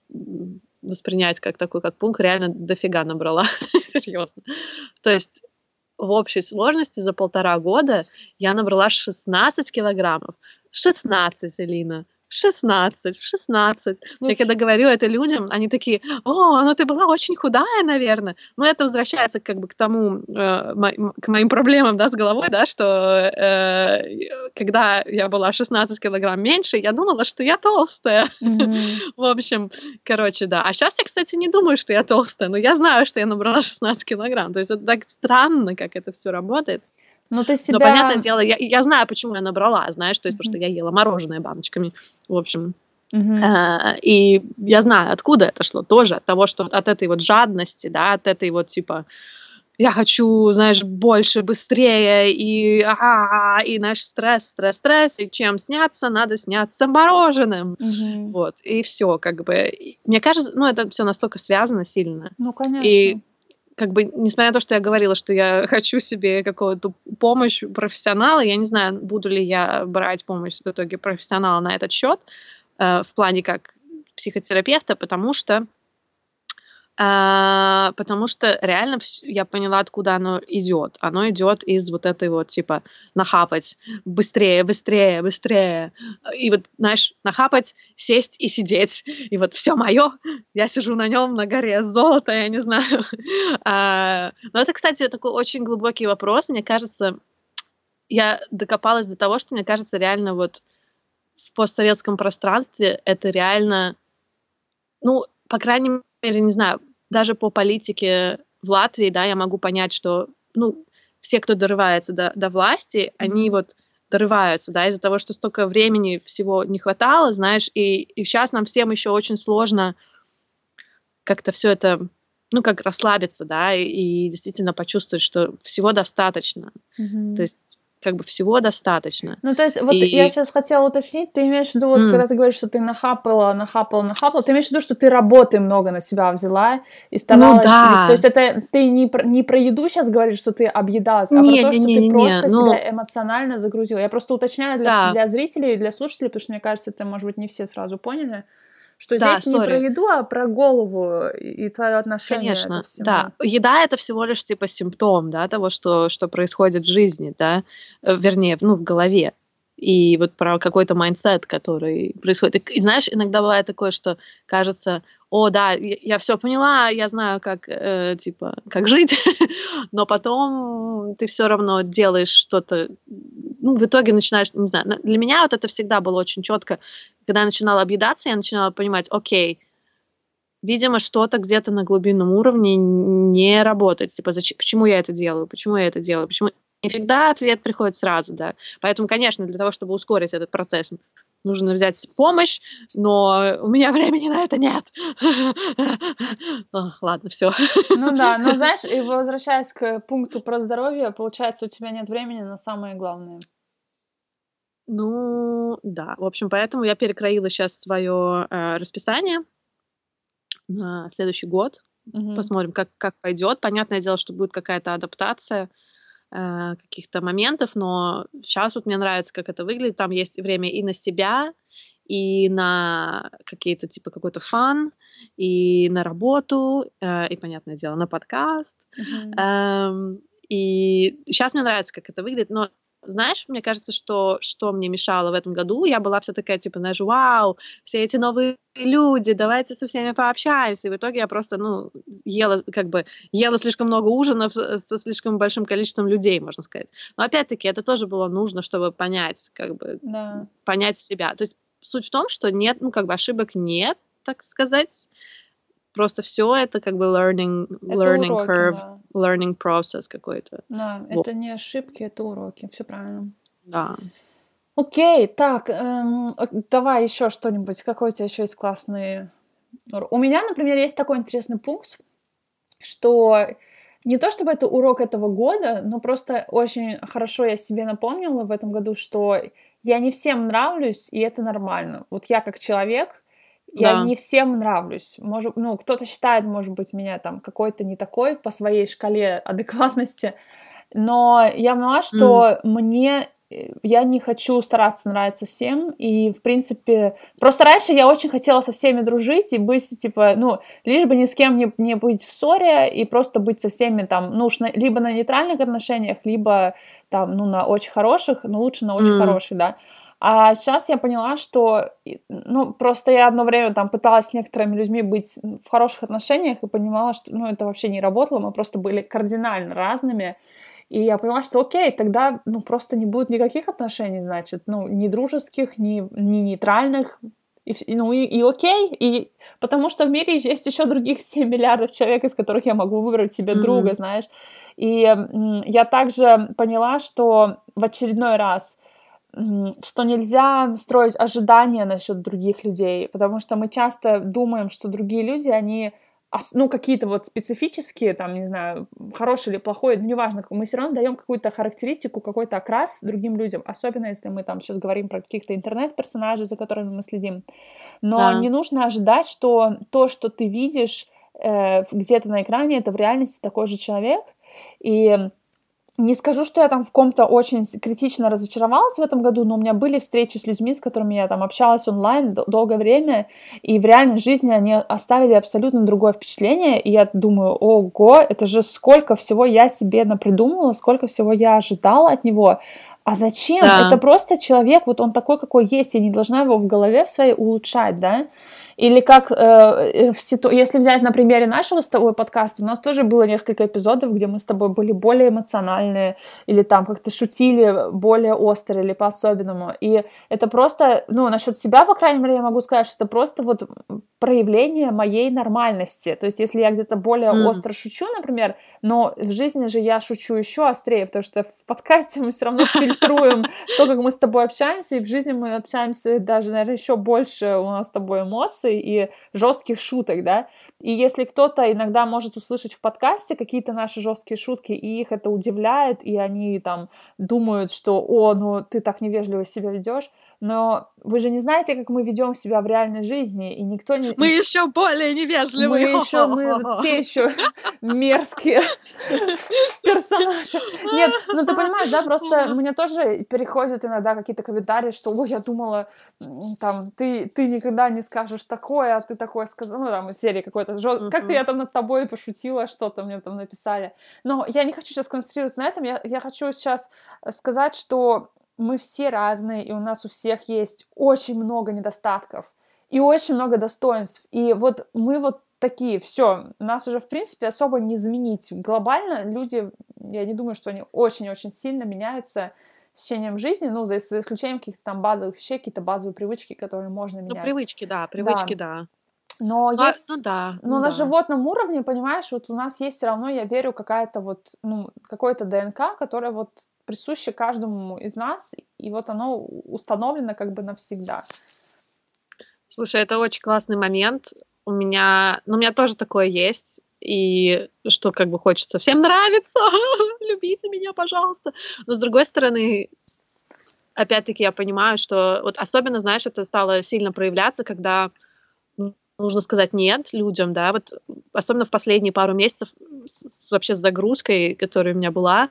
воспринять как такой, как пункт, реально дофига набрала, серьезно. То есть в общей сложности за полтора года я набрала 16 килограммов. 16, Элина. 16, 16. Слушай. Я когда говорю это людям, они такие, о, ну ты была очень худая, наверное. Но это возвращается как бы к тому, э, мо- к моим проблемам, да, с головой, да, что э, когда я была 16 килограмм меньше, я думала, что я толстая. Mm-hmm. В общем, короче, да. А сейчас я, кстати, не думаю, что я толстая, но я знаю, что я набрала 16 килограмм. То есть это так странно, как это все работает. Ну, ты себя... Но, понятное дело, я, я знаю, почему я набрала, знаешь, то есть, mm-hmm. потому что я ела мороженое баночками, в общем. А, и я знаю, откуда это шло, тоже от того, что от этой вот жадности, да, от этой вот, типа, я хочу, знаешь, больше, быстрее, и, а, и наш стресс, стресс, стресс, и чем сняться, надо сняться мороженым, mm-hmm. вот, и все, как бы, мне кажется, ну, это все настолько связано сильно. Ну, конечно. И как бы, несмотря на то, что я говорила, что я хочу себе какую-то помощь профессионала, я не знаю, буду ли я брать помощь в итоге профессионала на этот счет, э, в плане как психотерапевта, потому что потому что реально я поняла, откуда оно идет. Оно идет из вот этой вот, типа, нахапать быстрее, быстрее, быстрее. И вот, знаешь, нахапать, сесть и сидеть. И вот все мое, я сижу на нем на горе золота, я не знаю. А, но это, кстати, такой очень глубокий вопрос. Мне кажется, я докопалась до того, что, мне кажется, реально вот в постсоветском пространстве это реально, ну, по крайней мере, не знаю, даже по политике в Латвии, да, я могу понять, что, ну, все, кто дорывается до, до власти, они вот дорываются, да, из-за того, что столько времени всего не хватало, знаешь, и, и сейчас нам всем еще очень сложно как-то все это, ну, как расслабиться, да, и, и действительно почувствовать, что всего достаточно. Mm-hmm. То есть как бы всего достаточно. Ну, то есть, вот и... я сейчас хотела уточнить, ты имеешь в виду, вот, mm. когда ты говоришь, что ты нахапала, нахапала, нахапала, ты имеешь в виду, что ты работы много на себя взяла и старалась... Ну, да. То есть это ты не про, не про еду сейчас говоришь, что ты объедалась, а не, про то, что не, ты не, просто ну... себя эмоционально загрузила. Я просто уточняю для, да. для зрителей и для слушателей, потому что, мне кажется, это, может быть, не все сразу поняли. Что да, здесь sorry. не про еду, а про голову и твое отношение Конечно, да. Еда — это всего лишь типа симптом, да, того, что, что происходит в жизни, да, э, вернее, ну, в голове и вот про какой-то mindset, который происходит. И, знаешь, иногда бывает такое, что кажется, о, да, я, я все поняла, я знаю, как, э, типа, как жить, но потом ты все равно делаешь что-то, ну, в итоге начинаешь, не знаю, для меня вот это всегда было очень четко, когда я начинала объедаться, я начинала понимать, окей, видимо, что-то где-то на глубинном уровне не работает. Типа, зачем, почему я это делаю, почему я это делаю, почему не всегда ответ приходит сразу, да. Поэтому, конечно, для того, чтобы ускорить этот процесс, нужно взять помощь, но у меня времени на это нет. Ладно, все. Ну да, но знаешь, и возвращаясь к пункту про здоровье, получается, у тебя нет времени на самое главное. Ну, да. В общем, поэтому я перекроила сейчас свое э, расписание на следующий год. Угу. Посмотрим, как, как пойдет. Понятное дело, что будет какая-то адаптация э, каких-то моментов, но сейчас вот мне нравится, как это выглядит. Там есть время и на себя, и на какие-то типа какой-то фан, и на работу, э, и, понятное дело, на подкаст. Mm-hmm. Эм, и сейчас мне нравится, как это выглядит, но знаешь, мне кажется, что, что мне мешало в этом году, я была вся такая, типа, знаешь, вау, все эти новые люди, давайте со всеми пообщаемся. И в итоге я просто, ну, ела, как бы, ела слишком много ужинов со слишком большим количеством людей, можно сказать. Но опять-таки это тоже было нужно, чтобы понять, как бы, да. понять себя. То есть суть в том, что нет, ну, как бы ошибок нет, так сказать. Просто все это как бы learning, это learning уроки, curve, да. Learning process какой-то. Да, вот. это не ошибки, это уроки, все правильно. Да. Окей, так, эм, давай еще что-нибудь. Какой у тебя еще есть классный... У меня, например, есть такой интересный пункт, что не то чтобы это урок этого года, но просто очень хорошо я себе напомнила в этом году, что я не всем нравлюсь, и это нормально. Вот я как человек, я да. не всем нравлюсь. Может, ну, кто-то считает, может быть, меня там какой-то не такой по своей шкале адекватности, но я поняла, что mm. мне э, я не хочу стараться нравиться всем, и, в принципе, просто раньше я очень хотела со всеми дружить и быть, типа, ну, лишь бы ни с кем не, не быть в ссоре и просто быть со всеми там, ну, уж на, либо на нейтральных отношениях, либо там, ну, на очень хороших, но лучше на очень mm. хороших, да. А сейчас я поняла, что, ну, просто я одно время там пыталась с некоторыми людьми быть в хороших отношениях и понимала, что, ну, это вообще не работало, мы просто были кардинально разными. И я поняла, что окей, тогда, ну, просто не будет никаких отношений, значит, ну, ни дружеских, ни, ни нейтральных, и, ну и, и окей, и потому что в мире есть еще других 7 миллиардов человек, из которых я могу выбрать себе mm-hmm. друга, знаешь. И я также поняла, что в очередной раз что нельзя строить ожидания насчет других людей, потому что мы часто думаем, что другие люди, они ну, какие-то вот специфические, там, не знаю, хороший или плохой, ну, неважно, мы все равно даем какую-то характеристику, какой-то окрас другим людям, особенно если мы там сейчас говорим про каких-то интернет-персонажей, за которыми мы следим. Но да. не нужно ожидать, что то, что ты видишь э, где-то на экране, это в реальности такой же человек, и не скажу, что я там в ком-то очень критично разочаровалась в этом году, но у меня были встречи с людьми, с которыми я там общалась онлайн долгое время, и в реальной жизни они оставили абсолютно другое впечатление, и я думаю, ого, это же сколько всего я себе напридумывала, сколько всего я ожидала от него, а зачем? Да. Это просто человек, вот он такой, какой есть, я не должна его в голове в своей улучшать, да? Или как, э, в ситу... если взять на примере нашего с тобой подкаста, у нас тоже было несколько эпизодов, где мы с тобой были более эмоциональные, или там как-то шутили более остро или по-особенному. И это просто, ну, насчет себя, по крайней мере, я могу сказать, что это просто вот проявление моей нормальности. То есть, если я где-то более mm. остро шучу, например, но в жизни же я шучу еще острее, потому что в подкасте мы все равно фильтруем то, как мы с тобой общаемся, и в жизни мы общаемся даже, наверное, еще больше у нас с тобой эмоций и жестких шуток, да. И если кто-то иногда может услышать в подкасте какие-то наши жесткие шутки, и их это удивляет, и они там думают, что, о, ну ты так невежливо себя ведешь, но вы же не знаете, как мы ведем себя в реальной жизни, и никто не... Мы еще более невежливые. Мы еще, мы те еще мерзкие персонажи. Нет, ну ты понимаешь, да, просто мне тоже переходят иногда какие-то комментарии, что, ой, я думала, там, ты, ты никогда не скажешь такое, а ты такое сказал, ну, там, из серии какой-то, жё... как-то я там над тобой пошутила, что-то мне там написали. Но я не хочу сейчас концентрироваться на этом, я, я хочу сейчас сказать, что мы все разные, и у нас у всех есть очень много недостатков и очень много достоинств. И вот мы вот такие, все, нас уже, в принципе, особо не заменить. Глобально люди, я не думаю, что они очень-очень сильно меняются с течением жизни, ну, за, исключением каких-то там базовых вещей, какие-то базовые привычки, которые можно ну, менять. Ну, привычки, да, привычки, да. да. Но ну, есть, ну да. Но ну, на да. животном уровне, понимаешь, вот у нас есть все равно, я верю, какая-то вот, ну, какой-то ДНК, которая вот присуще каждому из нас, и вот оно установлено как бы навсегда. Слушай, это очень классный момент. У меня, ну, у меня тоже такое есть, и что как бы хочется всем нравится, любите меня, пожалуйста. Но с другой стороны, опять-таки я понимаю, что вот особенно, знаешь, это стало сильно проявляться, когда нужно сказать нет людям, да, вот особенно в последние пару месяцев с, с, вообще с загрузкой, которая у меня была,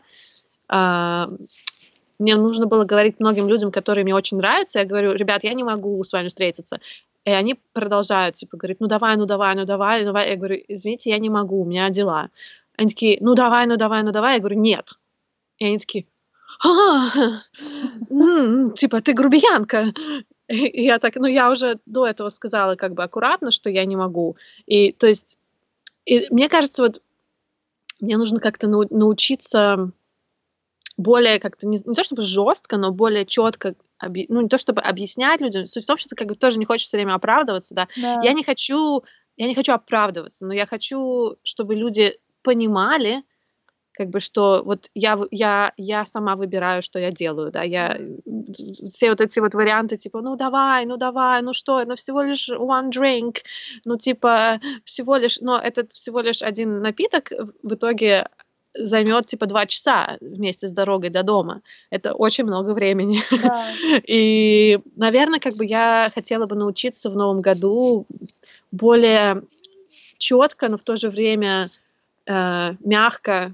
мне нужно было говорить многим людям, которые мне очень нравятся, я говорю, ребят, я не могу с вами встретиться. И они продолжают, типа, говорить, ну давай, ну давай, ну давай, ну давай. Я говорю, извините, я не могу, у меня дела. Они такие, ну давай, ну давай, ну давай. Я говорю, нет. И они такие, а, типа, ты грубиянка. И я так, ну я уже до этого сказала как бы аккуратно, что я не могу. И то есть, и мне кажется, вот мне нужно как-то научиться более как-то, не, не то чтобы жестко, но более четко, объ... ну не то чтобы объяснять людям, суть в том, что ты как бы тоже не хочешь все время оправдываться, да. да. Я не хочу, я не хочу оправдываться, но я хочу, чтобы люди понимали, как бы, что вот я, я, я сама выбираю, что я делаю, да, я все вот эти вот варианты, типа, ну давай, ну давай, ну что, ну всего лишь one drink, ну типа, всего лишь, но этот всего лишь один напиток в итоге займет типа два часа вместе с дорогой до дома. Это очень много времени. Да. И, наверное, как бы я хотела бы научиться в новом году более четко, но в то же время э, мягко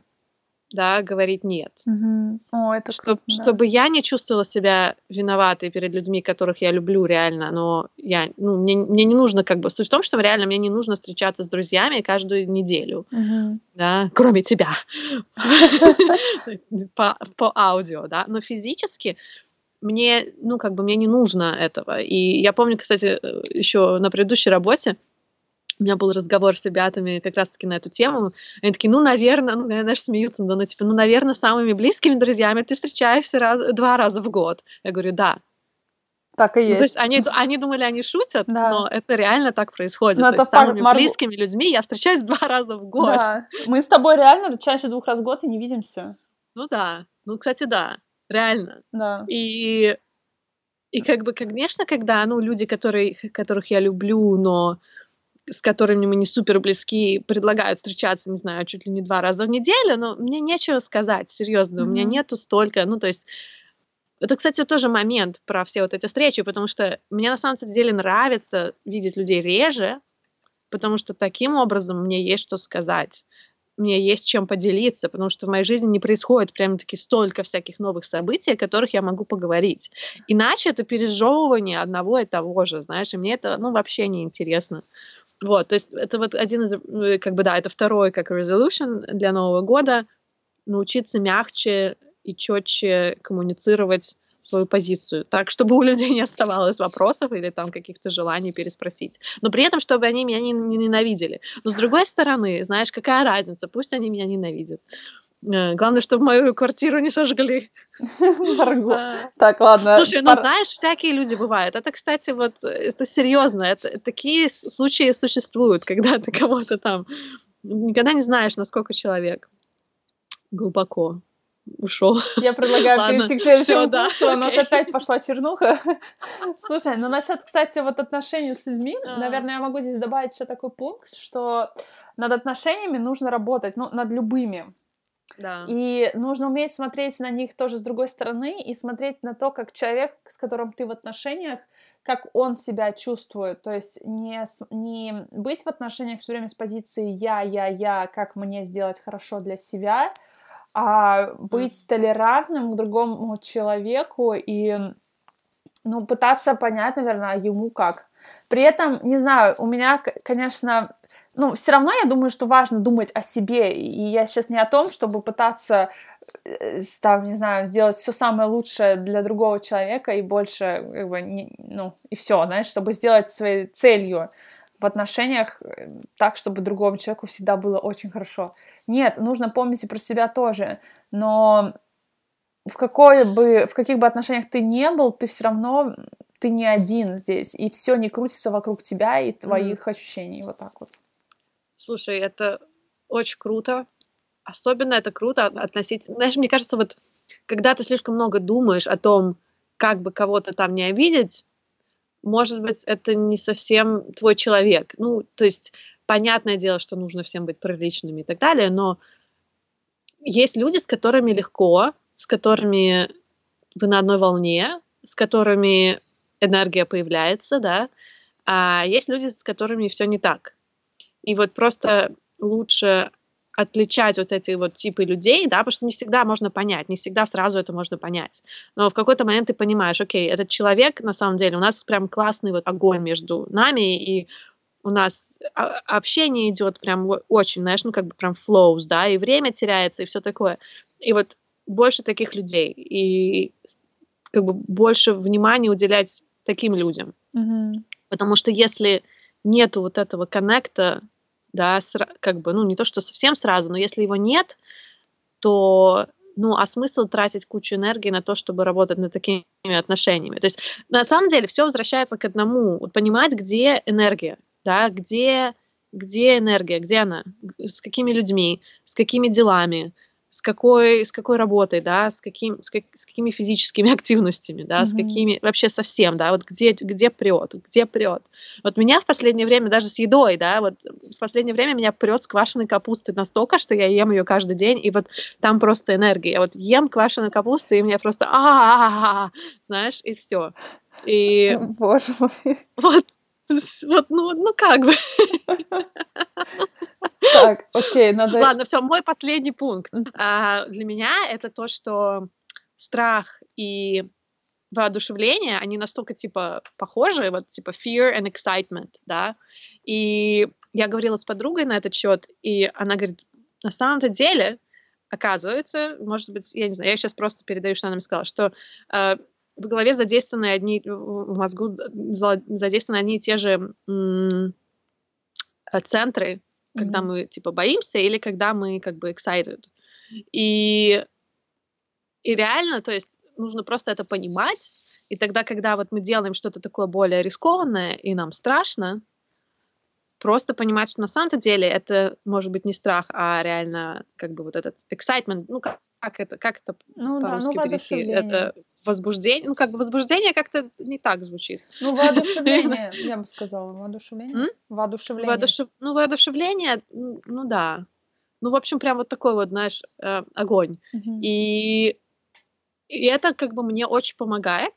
да, говорить нет. Угу. О, это Чтоб, круто, да. Чтобы я не чувствовала себя виноватой перед людьми, которых я люблю реально, но я, ну, мне, мне не нужно как бы... Суть в том, что реально мне не нужно встречаться с друзьями каждую неделю, угу. да, кроме тебя, по, аудио, да, но физически мне, ну, как бы мне не нужно этого. И я помню, кстати, э, еще на предыдущей работе, у меня был разговор с ребятами как раз-таки на эту тему. Они такие, ну, наверное, ну, знаешь, смеются, да, ну, типа, ну, наверное, с самыми близкими друзьями ты встречаешься раз, два раза в год. Я говорю, да. Так и есть. Ну, то есть они, они думали, они шутят, да. но это реально так происходит. Но то есть с самыми Марго... близкими людьми я встречаюсь два раза в год. Да. Мы с тобой реально чаще двух раз в год и не видимся. Ну да. Ну, кстати, да. Реально. Да. И, и как бы, конечно, когда, ну, люди, которые, которых я люблю, но с которыми мы не супер близки, предлагают встречаться, не знаю, чуть ли не два раза в неделю, но мне нечего сказать, серьезно, mm-hmm. у меня нету столько, ну, то есть это, кстати, тоже момент про все вот эти встречи, потому что мне на самом деле нравится видеть людей реже, потому что таким образом мне есть что сказать, мне есть чем поделиться, потому что в моей жизни не происходит прям-таки столько всяких новых событий, о которых я могу поговорить. Иначе это пережевывание одного и того же, знаешь, и мне это, ну, вообще не интересно. Вот, то есть это вот один из, э, как бы, да, это второй как resolution для Нового года, научиться мягче и четче коммуницировать свою позицию, так, чтобы у людей не оставалось вопросов или там каких-то желаний переспросить. Но при этом, чтобы они меня не, не ненавидели. Но с другой стороны, знаешь, какая разница, пусть они меня ненавидят. Э, главное, чтобы мою квартиру не сожгли. А. Так, ладно. Слушай, ну знаешь, всякие люди бывают. Это, кстати, вот, это серьезно. Это, такие случаи существуют, когда ты кого-то там... Никогда не знаешь, насколько человек глубоко ушел. Я предлагаю Ладно, перейти к следующему пункту. У нас опять пошла чернуха. Слушай, ну насчет, кстати, вот отношений с людьми, а. наверное, я могу здесь добавить еще такой пункт, что над отношениями нужно работать, ну, над любыми. Да. И нужно уметь смотреть на них тоже с другой стороны и смотреть на то, как человек, с которым ты в отношениях, как он себя чувствует. То есть не, не быть в отношениях все время с позиции «я, я, я», как мне сделать хорошо для себя, а быть толерантным к другому человеку и ну, пытаться понять, наверное, ему как. При этом, не знаю, у меня, конечно, ну, все равно я думаю, что важно думать о себе. И я сейчас не о том, чтобы пытаться э, там, не знаю, сделать все самое лучшее для другого человека и больше, как бы, не, ну, и все, знаешь, чтобы сделать своей целью в отношениях э, так, чтобы другому человеку всегда было очень хорошо. Нет, нужно помнить и про себя тоже, но в, какой бы, в каких бы отношениях ты не был, ты все равно ты не один здесь, и все не крутится вокруг тебя и твоих mm. ощущений, вот так вот. Слушай, это очень круто. Особенно это круто относительно... Знаешь, мне кажется, вот когда ты слишком много думаешь о том, как бы кого-то там не обидеть, может быть, это не совсем твой человек. Ну, то есть, понятное дело, что нужно всем быть приличными и так далее, но есть люди, с которыми легко, с которыми вы на одной волне, с которыми энергия появляется, да, а есть люди, с которыми все не так. И вот просто лучше отличать вот эти вот типы людей, да, потому что не всегда можно понять, не всегда сразу это можно понять. Но в какой-то момент ты понимаешь, окей, этот человек, на самом деле, у нас прям классный вот огонь между нами, и у нас общение идет прям очень, знаешь, ну как бы прям flows, да, и время теряется, и все такое. И вот больше таких людей, и как бы больше внимания уделять таким людям. Mm-hmm. Потому что если нету вот этого коннекта да, как бы, ну, не то, что совсем сразу, но если его нет, то ну, а смысл тратить кучу энергии на то, чтобы работать над такими отношениями? То есть, на самом деле, все возвращается к одному. Понимать, где энергия, да, где, где энергия, где она, с какими людьми, с какими делами, с какой, с какой работой, да, с, каким, с, как, с какими физическими активностями, да, mm-hmm. с какими, вообще совсем, да, вот где, где прет, где прет. Вот меня в последнее время даже с едой, да, вот в последнее время меня прет с квашеной капустой настолько, что я ем ее каждый день, и вот там просто энергия. Я вот ем квашеную капусту, и мне просто а знаешь, и все. И... Боже мой. Вот, вот, ну, ну как бы. Так, окей, надо... Ладно, все, мой последний пункт. А, для меня это то, что страх и воодушевление, они настолько, типа, похожи, вот, типа, fear and excitement, да, и я говорила с подругой на этот счет, и она говорит, на самом-то деле, оказывается, может быть, я не знаю, я сейчас просто передаю, что она мне сказала, что э, в голове задействованы одни, в мозгу задействованы одни и те же м- центры, когда mm-hmm. мы типа боимся или когда мы как бы excited. И, и реально, то есть нужно просто это понимать, и тогда, когда вот мы делаем что-то такое более рискованное и нам страшно, просто понимать, что на самом-то деле это может быть не страх, а реально как бы вот этот excitement, ну как, как это, как это ну, по-русски да, ну, перевести? Это возбуждение, ну как бы возбуждение как-то не так звучит. Ну воодушевление, я бы сказала, воодушевление. Воодушевление. Воодушев... Ну воодушевление, ну да. Ну в общем прям вот такой вот, знаешь, э, огонь. И и это как бы мне очень помогает,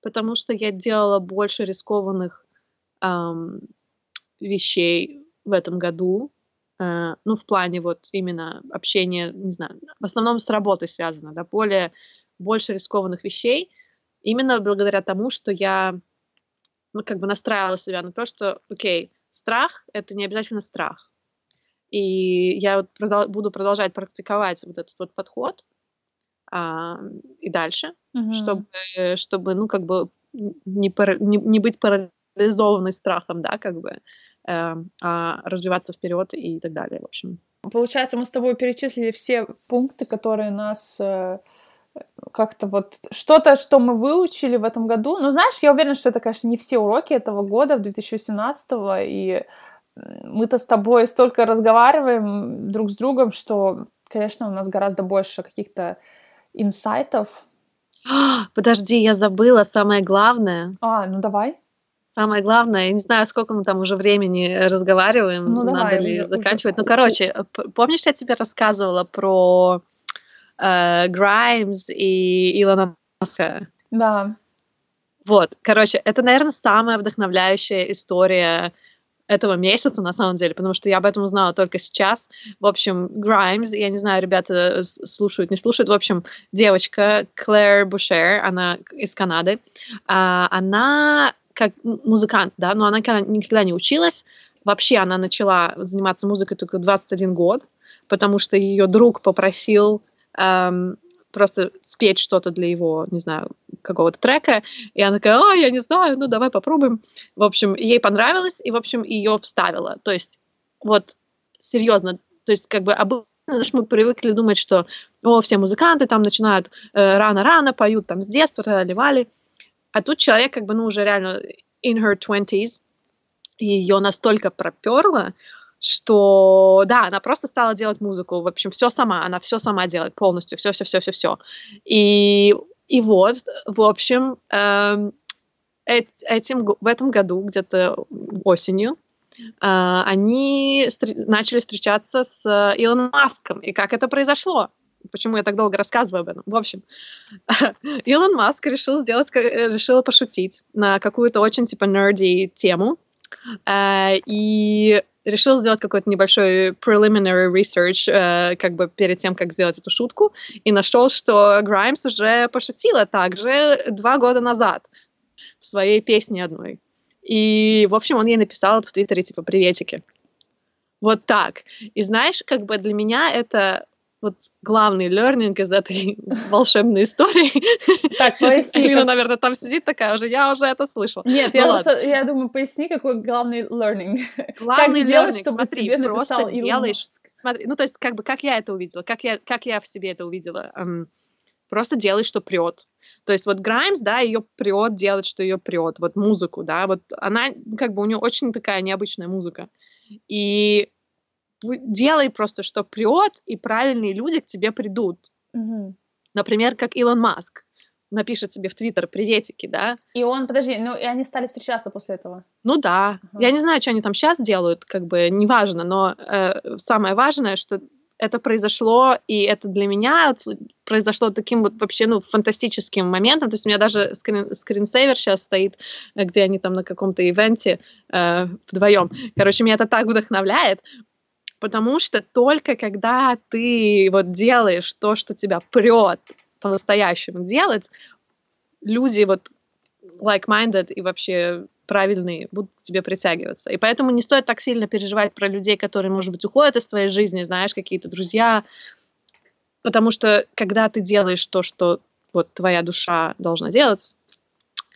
потому что я делала больше рискованных эм, вещей в этом году, ну, в плане вот именно общения, не знаю, в основном с работой связано, да, более больше рискованных вещей, именно благодаря тому, что я ну, как бы настраивала себя на то, что, окей, страх — это не обязательно страх. И я вот продол- буду продолжать практиковать вот этот вот подход, а, и дальше, Мгм. чтобы, чтобы, ну, как бы не, пара- не, не быть парализованной страхом, да, как бы, э, а развиваться вперед и так далее, в общем. Получается, мы с тобой перечислили все пункты, которые нас э, как-то вот что-то, что мы выучили в этом году. Ну, знаешь, я уверена, что это, конечно, не все уроки этого года, 2018 и мы-то с тобой столько разговариваем друг с другом, что, конечно, у нас гораздо больше каких-то инсайтов. Подожди, я забыла самое главное. А, ну давай. Самое главное, я не знаю, сколько мы там уже времени разговариваем, Ну, давай, надо ли уже- заканчивать. уже. Ну, короче, п- помнишь, я тебе рассказывала про э, Граймс и Илона Маска? Да. Вот, короче, это, наверное, самая вдохновляющая история этого месяца, на самом деле, потому что я об этом узнала только сейчас. В общем, Граймс, я не знаю, ребята слушают, не слушают, в общем, девочка Клэр Бушер, она из Канады, а, она как музыкант, да, но она никогда- не училась, вообще она начала заниматься музыкой только в 21 год, потому что ее друг попросил эм, просто спеть что-то для его, не знаю, какого-то трека, и она такая, а, я не знаю, ну давай попробуем. В общем, ей понравилось, и, в общем, ее вставила. То есть, вот, серьезно, то есть, как бы обычно, мы привыкли думать, что, о, все музыканты там начинают э, рано-рано, поют там с детства, трали А тут человек, как бы, ну, уже реально in her 20s, и ее настолько проперло, что, да, она просто стала делать музыку, в общем, все сама, она все сама делает полностью, все, все, все, все, все. И, и вот, в общем, эм, эт- этим, в этом году, где-то осенью, а, они встр- начали встречаться с э, Илоном Маском. И как это произошло? Почему я так долго рассказываю об этом? В общем, Илон Маск решил сделать, э, решил пошутить на какую-то очень типа нерди тему э, и решил сделать какой-то небольшой preliminary research, э, как бы перед тем, как сделать эту шутку, и нашел, что Граймс уже пошутила также два года назад в своей песне одной. И, в общем, он ей написал в Твиттере, типа, приветики. Вот так. И знаешь, как бы для меня это вот главный learning из этой волшебной истории. Так, поясни. Алина, как- наверное, там сидит такая уже, я уже это слышала. Нет, Ну я, просто- я думаю, поясни, какой главный learning. Главный сделать, learning, чтобы смотри, тебе просто Илон делаешь, Маск? смотри, ну то есть как бы как я это увидела, как я, как я в себе это увидела, Эм, просто делай, что прет. То есть вот Граймс, да, ее прет делать, что ее прет, вот музыку, да, вот она, как бы у нее очень такая необычная музыка. И делай просто, что прет, и правильные люди к тебе придут. Мгм. Например, как Илон Маск напишет тебе в Твиттер приветики, да, И он, подожди, ну и они стали встречаться после этого. Ну да. Ага. Я не знаю, что они там сейчас делают, как бы неважно, но э, самое важное, что это произошло, и это для меня вот произошло таким вот вообще, ну, фантастическим моментом. То есть у меня даже скрин, скринсейвер сейчас стоит, э, где они там на каком-то ивенте э, вдвоем. Короче, меня это так вдохновляет, потому что только когда ты вот делаешь то, что тебя прет по-настоящему делать, люди вот like-minded и вообще правильные будут к тебе притягиваться. И поэтому не стоит так сильно переживать про людей, которые, может быть, уходят из твоей жизни, знаешь, какие-то друзья, потому что когда ты делаешь то, что вот твоя душа должна делать,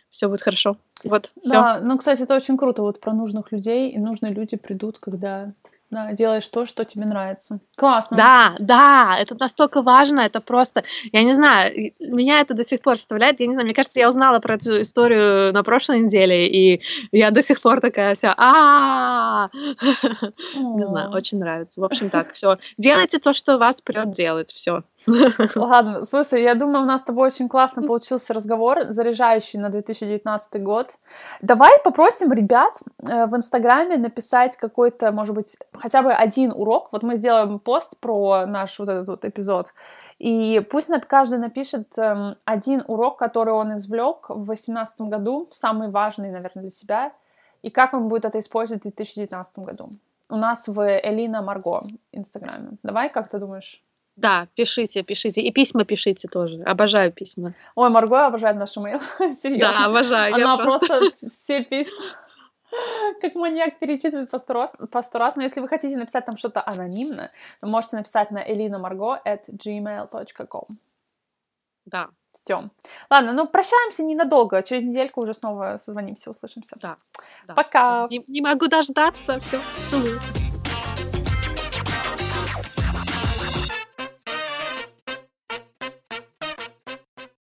все будет хорошо. Вот, все. Да, ну, кстати, это очень круто, вот про нужных людей, и нужные люди придут, когда да, делаешь то, что тебе нравится. Классно. Да, да, это настолько важно, это просто, я не знаю, меня это до сих пор составляет, я не знаю, мне кажется, я узнала про эту историю на прошлой неделе, и я до сих пор такая вся, а не знаю, очень нравится. В общем, так, все. Делайте то, что вас прет делать, все. Ладно, слушай, я думаю, у нас с тобой очень классно получился разговор, заряжающий на 2019 год. Давай попросим ребят э, в Инстаграме написать какой-то, может быть, хотя бы один урок. Вот мы сделаем пост про наш вот этот вот эпизод. И пусть каждый напишет эм, один урок, который он извлек в 2018 году, самый важный, наверное, для себя, и как он будет это использовать в 2019 году. У нас в Элина Марго Инстаграме. Давай, как ты думаешь? Да, пишите, пишите. И письма пишите тоже. Обожаю письма. Ой, Марго обожает наш имейл. Серьезно. Да, обожаю. Она просто- просто все письма как маньяк перечитывает по сто раз. По сто раз. Но если вы хотите написать там что-то анонимно, можете написать на elinamарго at gmail.com. Да. Все. Ладно, ну прощаемся ненадолго. Через недельку уже снова созвонимся, услышимся. Да. да. Пока. Не, не могу дождаться. Все. Целую.